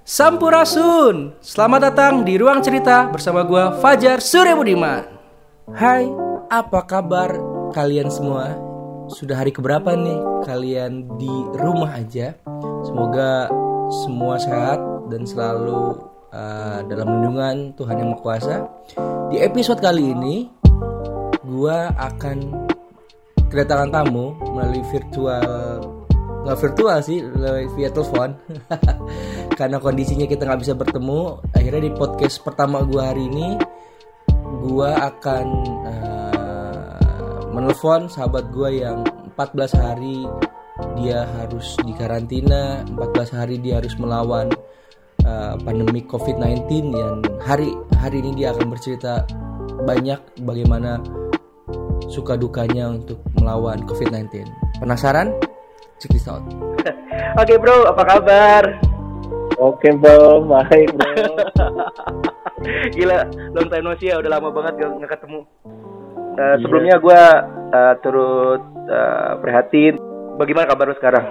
Sampurasun. Selamat datang di Ruang Cerita bersama gua Fajar Surya Budiman. Hai, apa kabar kalian semua? Sudah hari keberapa nih kalian di rumah aja? Semoga semua sehat dan selalu uh, dalam lindungan Tuhan Yang Maha Kuasa. Di episode kali ini gua akan kedatangan tamu melalui virtual nggak virtual sih via telepon. Karena kondisinya kita nggak bisa bertemu akhirnya di podcast pertama gua hari ini gua akan uh, menelpon sahabat gua yang 14 hari dia harus di karantina 14 hari dia harus melawan uh, pandemi COVID-19 yang hari hari ini dia akan bercerita banyak bagaimana suka dukanya untuk melawan COVID-19 penasaran check this out Oke bro, apa kabar? Oke bro, baik bro. Gila, long time no see ya, udah lama banget gak, gak ketemu. Uh, sebelumnya gue uh, turut uh, prihatin. Bagaimana kabar lu sekarang?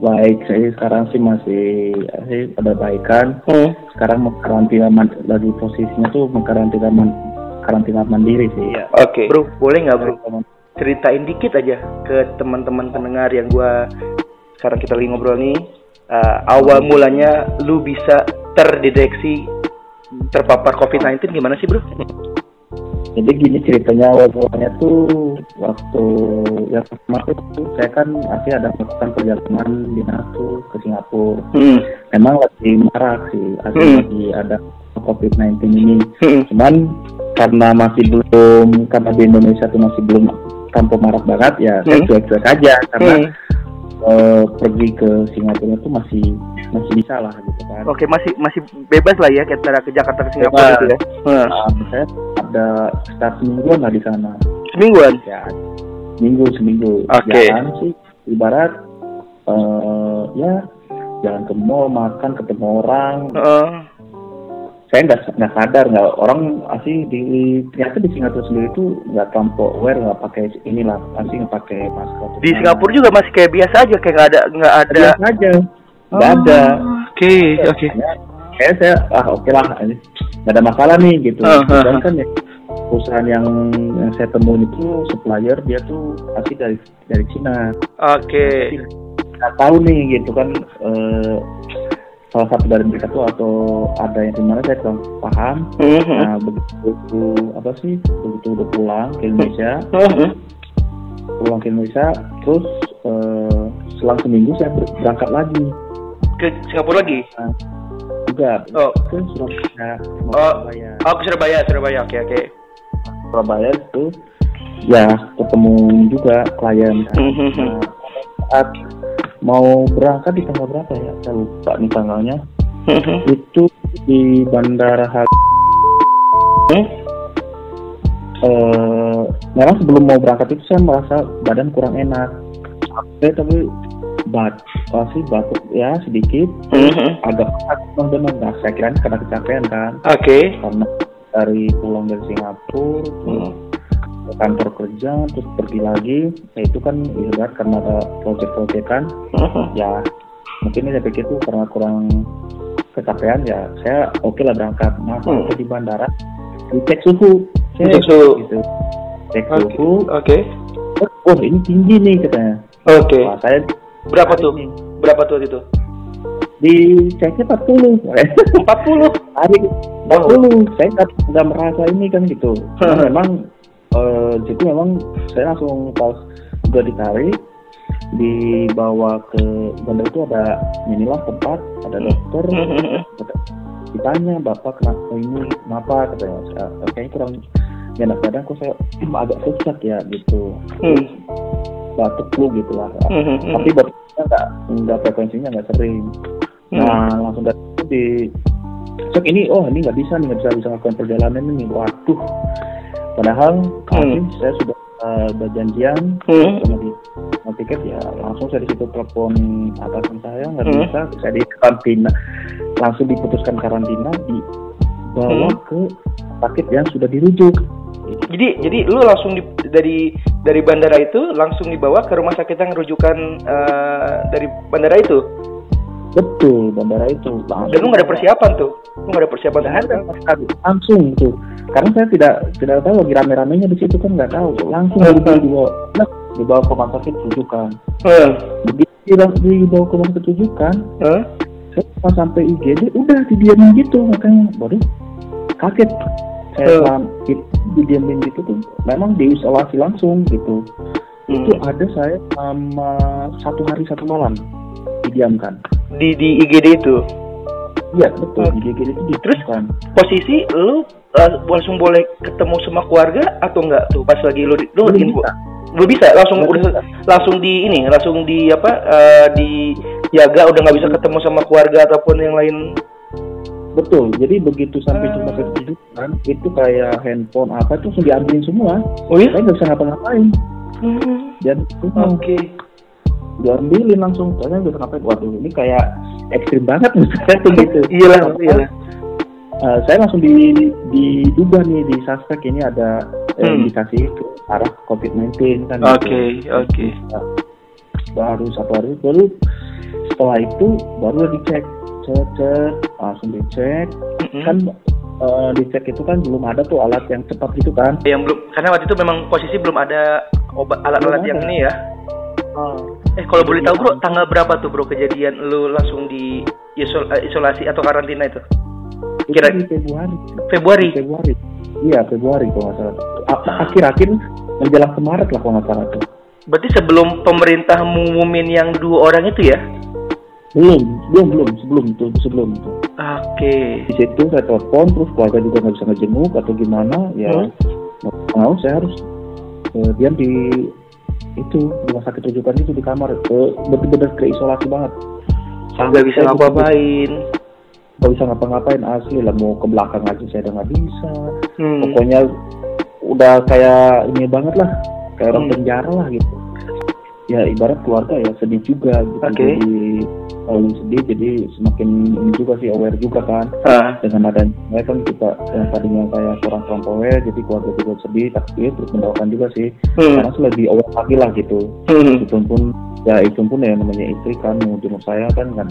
Baik, saya sekarang sih masih sih ada baikan. Hmm. Sekarang mau karantina lagi posisinya tuh mau karantina man- karantina mandiri sih. Iya. Oke. Bro, boleh nggak bro? Ceritain dikit aja ke teman-teman pendengar yang gue sekarang kita lagi ngobrol nih. Uh, awal mulanya lu bisa terdeteksi terpapar COVID-19 gimana sih bro? Jadi gini ceritanya awal mulanya tuh waktu yang pertama tuh saya kan masih ada melakukan perjalanan dinas tuh ke Singapura. Hmm. Memang lagi marak sih, lagi, Hmm. lagi ada COVID-19 ini. Hmm. Cuman karena masih belum karena di Indonesia tuh masih belum tanpa marak banget ya saya Hmm. cuek-cuek aja karena Hmm. eh, pergi ke Singapura tuh masih masih bisa lah gitu kan. Oke, masih masih bebas lah ya kita ke Jakarta ke Singapura Bebas. gitu ya. Hmm. Nah, saya ada sekitar semingguan lah di sana. Semingguan. Ya, minggu seminggu. Oke. Jalan sih ibarat eh, ya jalan ke mall makan ketemu orang. Heeh. Saya nggak nggak sadar nggak orang asli di ternyata di Singapura sendiri tuh nggak tanpa aware nggak pakai inilah asli nggak pakai masker. di Singapura juga masih kayak biasa aja kayak nggak ada nggak ada. Biasa aja. Nggak ada. Oke oke. Kayak saya ah oke lah ini nggak ada masalah nih gitu Ah, ah, dan ah. kan ya perusahaan yang yang saya temuin itu supplier dia tuh pasti dari dari Cina Oke. nggak tahu nih gitu kan eh, salah satu dari mereka tuh atau ada yang di mana saya kurang paham Mhm. nah begitu apa sih begitu udah pulang ke Indonesia Mhm. pulang ke Indonesia terus eh, selang seminggu saya ber- berangkat lagi Ke Singapura lagi. juga Oh. ke Surabaya Oh. Surabaya Oh ke Surabaya Surabaya oke oke. Surabaya itu ya ketemu juga klien. Mhm. Nah, saat mau berangkat di tanggal berapa ya saya lupa nih tanggalnya itu di bandara Hal Hmm? eh memang sebelum mau berangkat itu saya merasa badan kurang enak saya tapi bat pasti batuk ya sedikit Mhm. agak memang benar nah, saya kira karena kecapean kan Oke. karena dari pulang dari Singapura Hmm. Ke kantor kerja terus pergi lagi ya itu kan ibarat karena ada project-project kan ya mungkin saya pikir itu karena kurang kecapean ya saya oke lah berangkat nah Hmm. di bandara dicek suhu Cek, Cek suhu. gitu cek Oke. suhu Oke. oh ini tinggi nih katanya Oke. wah saya Berapa tuh? Ini. Berapa tuh itu? di ceknya 40 Empat puluh. hari 40 saya nggak merasa ini kan gitu Hmm. memang eh situ memang saya langsung pas udah ditarik dibawa ke bandara itu ada inilah tempat ada dokter Mhm. ditanya bapak kenapa ini kenapa katanya "Saya, kayaknya kurang enak badan kok saya agak sesak ya gitu Hmm. batuk flu gitu lah Mhm. tapi batuknya nggak nggak frekuensinya nggak sering Hmm. nah langsung dari itu di cek ini oh ini nggak bisa nih nggak bisa bisa melakukan perjalanan ini waduh padahal kali saya sudah eh, udah janjian Hmm. sama di sama tiket ya langsung saya di situ telepon atasan saya nggak Hmm. bisa saya di karantina langsung diputuskan karantina dibawa Hmm. ke sakit yang sudah dirujuk Jadi jadi lu langsung di, dari dari bandara itu langsung dibawa ke rumah sakit yang rujukan eh, dari bandara itu. Betul bandara itu langsung Dan lu nggak ada persiapan tuh. Lu nggak ada persiapan sama sekali. langsung tuh karena saya tidak tidak tahu lagi rame-ramenya di situ kan nggak tahu langsung Hmm. dibawa dibawa nah, dibawa ke rumah sakit rujukan Eh, begitu dibawa dibawa ke rumah sakit rujukan eh, saya pas sampai IGD udah didiamin gitu makanya waduh kaget saya Hmm. selama itu didiamin gitu tuh memang diisolasi langsung gitu itu hmm. ada saya sama satu hari satu malam didiamkan Di di IGD itu iya betul Hmm. di IGD itu Terus? didiamkan posisi lu eh, langsung boleh ketemu sama keluarga atau enggak tuh pas lagi lu di- lu Belum info? bisa. Belum bisa langsung Belum udah bisa. langsung di ini langsung di apa eh, di jaga udah nggak bisa ketemu sama keluarga ataupun yang lain. betul jadi begitu sampai Hmm. rumah sakit rujukan itu kayak handphone apa itu langsung diambilin semua Oh iya? saya nggak bisa ngapa-ngapain Hmm, dan itu Oke. Diambilin langsung nggak bisa ngapain waduh ini kayak ekstrim banget tuh gitu Iyalah, iyalah. Eh, saya langsung di, diduga nih di suspek ini ada eh, Hmm. indikasi ke arah COVID-19 kan. Oke, gitu. oke. Nah, baru satu hari baru setelah itu baru dicek, cek, cek, langsung dicek. Mm-mm. Kan eh, dicek itu kan belum ada tuh alat yang cepat gitu kan. yang belum karena waktu itu memang posisi belum ada obat alat-alat yang ini ya. Eh kalau boleh tahu bro, tanggal berapa tuh bro kejadian lu langsung di isol- eh, isolasi atau karantina itu? Itu Kira- di Februari. Februari. Februari. Iya Februari kalau nggak salah. A- Akhir-akhir menjelang ke Maret lah kalau nggak salah tuh. Berarti sebelum pemerintah mengumumin yang dua orang itu ya? Belum, belum, belum, sebelum itu, sebelum itu. Oke. di situ saya telepon terus keluarga juga nggak bisa ngejenguk atau gimana ya Hmm. mau saya harus eh, diam di itu rumah sakit rujukan itu di kamar eh, benar-benar terisolasi banget Nggak bisa ngapa-ngapain. nggak bisa ngapa-ngapain asli lah mau ke belakang aja saya udah nggak bisa Hmm. pokoknya udah kayak ini banget lah kayak orang Hmm. penjara lah gitu ya ibarat keluarga ya sedih juga gitu Oke. jadi kalau sedih jadi semakin ini juga sih aware juga kan Ah. dengan adanya kan kita yang tadinya kayak kurang kurang aware jadi keluarga juga sedih tapi ya terus mendoakan juga sih Hmm. karena lebih aware lagi lah gitu Hmm. itu pun ya itu pun ya namanya istri kan mau saya kan nggak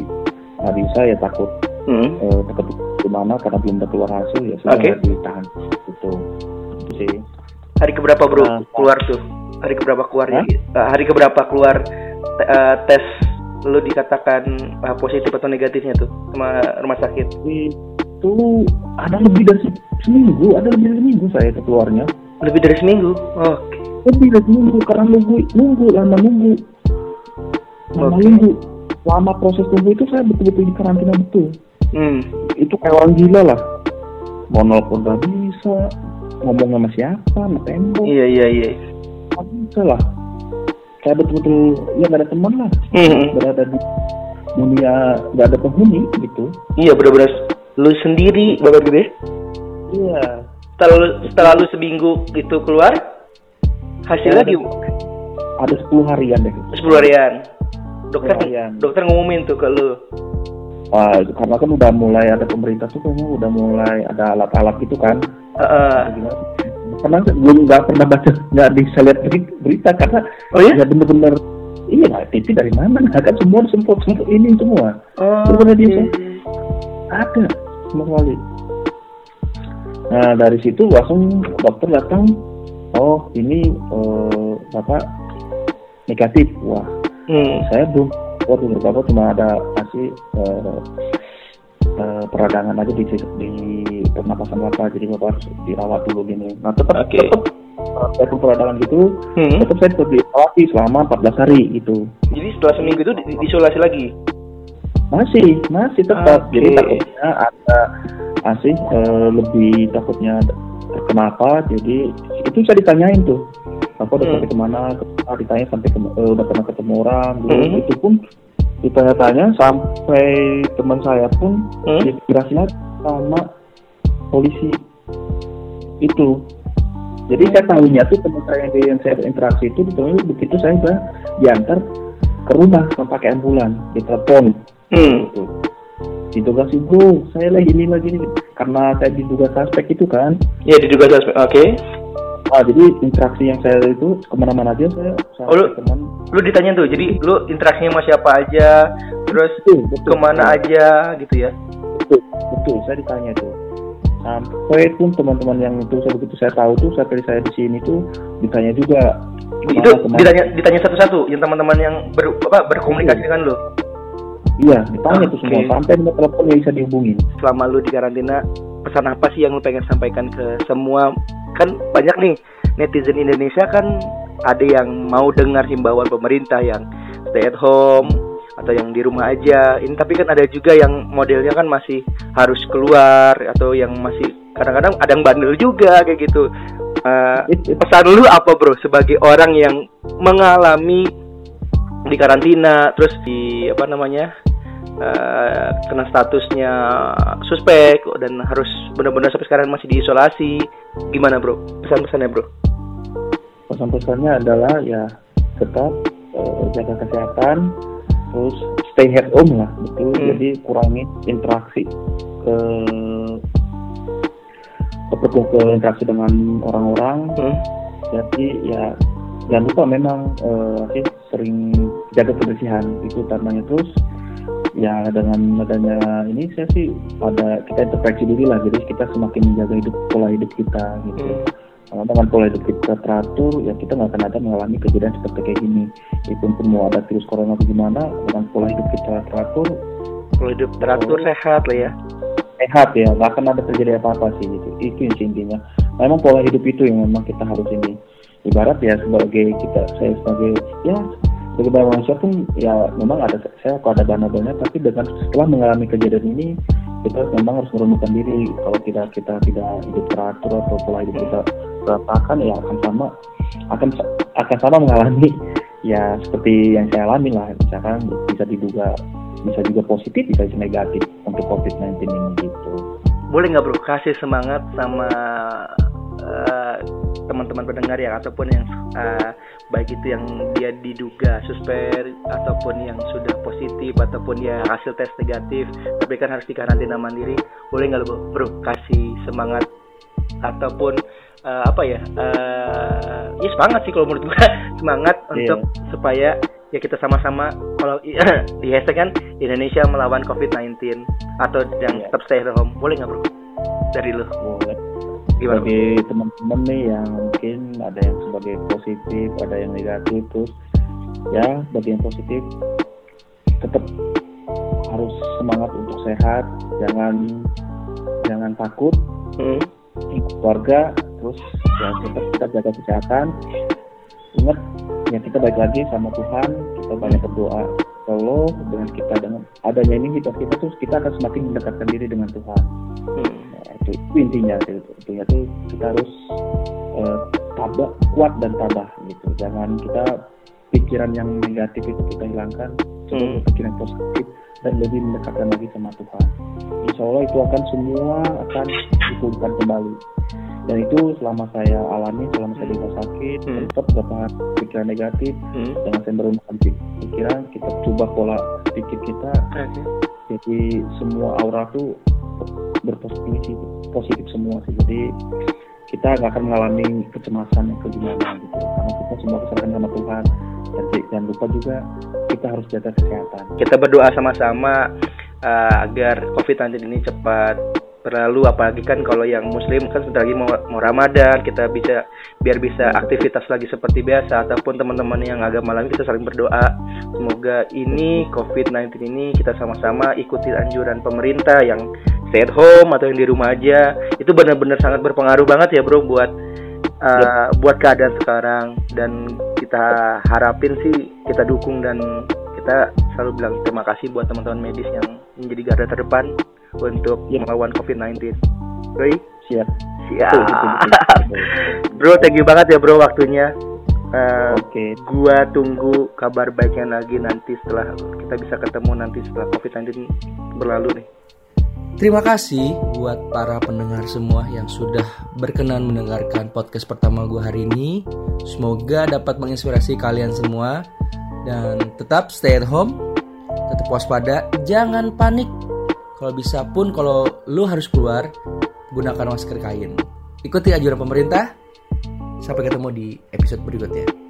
nggak bisa ya takut Hmm. eh, takut gimana karena belum ada keluar hasil ya sudah Oke. ditahan gitu Itu sih Hari keberapa bro Nah, keluar tuh? Hari keberapa keluarnya? Hah? Eh, hari keberapa keluar eh, tes lu dikatakan eh, positif atau negatifnya tuh sama rumah sakit? itu ada lebih dari se- seminggu ada lebih dari seminggu saya keluarnya Lebih dari seminggu. Oke. lebih dari seminggu karena nunggu nunggu lama nunggu lama Oke. nunggu lama proses tunggu itu saya betul-betul di karantina betul Hmm. itu kayak orang gila lah mau nelfon nggak bisa ngomong sama siapa sama tembok Iya iya iya. nggak bisa lah kayak betul-betul ya nggak ada teman lah Hmm. berada di dunia nggak ada penghuni gitu Iya benar-benar lu sendiri bapak gede. iya Setelah lu, setelah lu seminggu gitu keluar hasilnya di ada 10 harian deh 10 harian. Dokter harian. dokter ngumumin tuh ke lu. Wah, karena kan udah mulai ada pemerintah tuh kayaknya udah mulai ada alat-alat gitu kan Heeh. Gimana? Karena belum nggak pernah baca nggak bisa lihat beri- berita karena Oh ya? ya bener-bener iya nggak TV dari mana Nah, kan semua sempat sempat ini semua Oh. Bener-bener dia ada sama sekali nah dari situ langsung dokter datang oh ini eh, bapak negatif wah Hmm. saya belum waduh bapak cuma ada kasih eh, eh, peradangan aja di di pernapasan bapak jadi bapak harus dirawat dulu gini nah tetap Oke. tetap eh, walaupun peradangan gitu Hmm. tetap saya tetap dirawati selama 14 hari gitu Jadi setelah seminggu itu di- di- diisolasi lagi. masih masih tetap Oke. jadi takutnya ada masih eh, lebih takutnya terkena apa jadi itu saya ditanyain tuh apa udah Hmm. sampai ke mana Ah, ditanya sampai ke, eh, udah pernah ketemu orang dulu Hmm. itu pun ditanya-tanya sampai teman saya pun Hmm. lagi sama polisi. Itu. Jadi saya tahunya tuh teman saya yang, yang saya interaksi itu ditemuin begitu saya udah diantar ke rumah pakai ambulan ditelepon. Hmm. gitu. Ditugasi bro saya lagi ini lagi ini. Karena saya diduga suspek itu kan. Ya diduga suspek. Oke. ah jadi interaksi yang saya itu ke mana-mana aja saya sama Oh, lu- teman. Lu ditanya tuh, jadi lu interaksinya sama siapa aja, terus betul betul. ke mana aja gitu ya? betul betul. Saya ditanya tuh sampai pun teman-teman yang itu saya begitu saya tahu tuh saat kali saya di sini tuh ditanya juga. Itu ke mana, ditanya ditanya satu-satu, yang teman-teman yang ber, apa, berkomunikasi dengan lu. iya ditanya tuh semua sampai nomor telepon yang bisa dihubungin. Selama lu di karantina, pesan apa sih yang lu pengen sampaikan ke semua? Kan banyak nih netizen Indonesia kan ada yang mau dengar himbauan pemerintah yang stay at home atau yang di rumah aja. Ini tapi kan ada juga yang modelnya kan masih harus keluar atau yang masih kadang-kadang ada yang bandel juga kayak gitu. It- it- pesan lu apa bro? Sebagai orang yang mengalami di karantina terus di apa namanya eh, kena statusnya suspek dan harus benar-benar sampai sekarang masih diisolasi. Gimana bro? Pesan-pesannya bro. Pesan-pesannya adalah ya tetap eh, jaga kesehatan terus stay at home lah betul Hmm. jadi kurangi interaksi ke ke, ke, interaksi dengan orang-orang Hmm. jadi ya jangan lupa memang eh, sih sering jaga kebersihan itu utamanya terus ya dengan adanya ini saya sih ada kita introspeksi diri lah jadi kita semakin menjaga hidup pola hidup kita gitu Hmm. Karena dengan pola hidup kita teratur ya kita nggak akan ada mengalami kejadian seperti kayak gini. Itu pun mau ada virus corona atau gimana dengan pola hidup kita teratur Kalau hidup teratur sehat lah ya. sehat ya nggak akan ada terjadi apa-apa sih gitu. Itu yang intinya. Memang pola hidup itu yang memang kita harus ini. Ibarat ya sebagai kita saya sebagai ya sebagai manusia pun ya memang ada saya kok ada dana-dana tapi dengan setelah mengalami kejadian ini kita memang harus merundukkan diri. Kalau tidak kita tidak hidup teratur atau pola hidup kita berantakan ya akan sama akan akan sama mengalami ya seperti yang saya alami lah. Misalkan bisa diduga bisa juga positif bisa juga negatif untuk COVID-19 ini gitu. boleh nggak bro? Kasih semangat sama eh, teman-teman pendengar yang ataupun yang eh, baik itu yang dia diduga suspek ataupun yang sudah positif ataupun ya hasil tes negatif tapi kan harus dikarantina mandiri. Boleh nggak bro kasih semangat ataupun eh, apa ya eh, ya semangat sih kalau menurut gua semangat Iya. untuk supaya ya kita sama-sama kalau di hashtag kan Indonesia melawan COVID-19 atau yang Iya. tetap stay at home boleh nggak bro dari lu Boleh. gimana? Bagi teman-teman nih yang mungkin ada yang sebagai positif, ada yang negatif, terus ya bagi yang positif tetap harus semangat untuk sehat, jangan jangan takut, Hmm. ikut keluarga, terus ya tetap kita jaga kesehatan. Ingat ya kita baik lagi sama Tuhan, kita banyak berdoa. Kalau dengan kita dengan adanya ini kita kita terus kita akan semakin mendekatkan diri dengan Tuhan. Hmm. Nah, itu, itu intinya itu intinya tuh kita harus eh, tabah kuat dan tabah gitu jangan kita pikiran yang negatif itu kita hilangkan coba Hmm. berpikiran positif dan lebih mendekatkan lagi sama Tuhan Insya Allah itu akan semua akan dipulihkan kembali dan itu selama saya alami selama saya di rumah sakit Hmm. tetap dapat pikiran negatif Hmm. jangan saya merumahkan pikiran kita coba pola pikir kita Oke. jadi semua aura tuh berpositif positif semua sih jadi kita nggak akan mengalami kecemasan yang gimana gitu karena kita semua keserahkan sama Tuhan dan jangan lupa juga kita harus jaga kesehatan kita berdoa sama-sama uh, agar COVID-19 ini cepat berlalu apalagi kan kalau yang muslim kan sebentar lagi mau, mau Ramadan kita bisa biar bisa aktivitas lagi seperti biasa ataupun teman-teman yang agama lain kita saling berdoa. Semoga ini COVID-19 ini kita sama-sama ikuti anjuran pemerintah yang stay at home atau yang di rumah aja. Itu benar-benar sangat berpengaruh banget ya bro buat uh, buat keadaan sekarang. Dan kita harapin sih kita dukung dan kita selalu bilang terima kasih buat teman-teman medis yang menjadi garda terdepan untuk melawan COVID-19. Bro, siap siap. Betul, betul, betul, betul. bro, thank you banget ya bro waktunya. Uh, oke gua tunggu kabar baiknya lagi nanti setelah kita bisa ketemu nanti setelah COVID-19 berlalu nih. Terima kasih buat para pendengar semua yang sudah berkenan mendengarkan podcast pertama gue hari ini. Semoga dapat menginspirasi kalian semua dan tetap stay at home, tetap waspada, jangan panik. Kalau bisa pun kalau lu harus keluar, gunakan masker kain. Ikuti anjuran pemerintah. Sampai ketemu di episode berikutnya.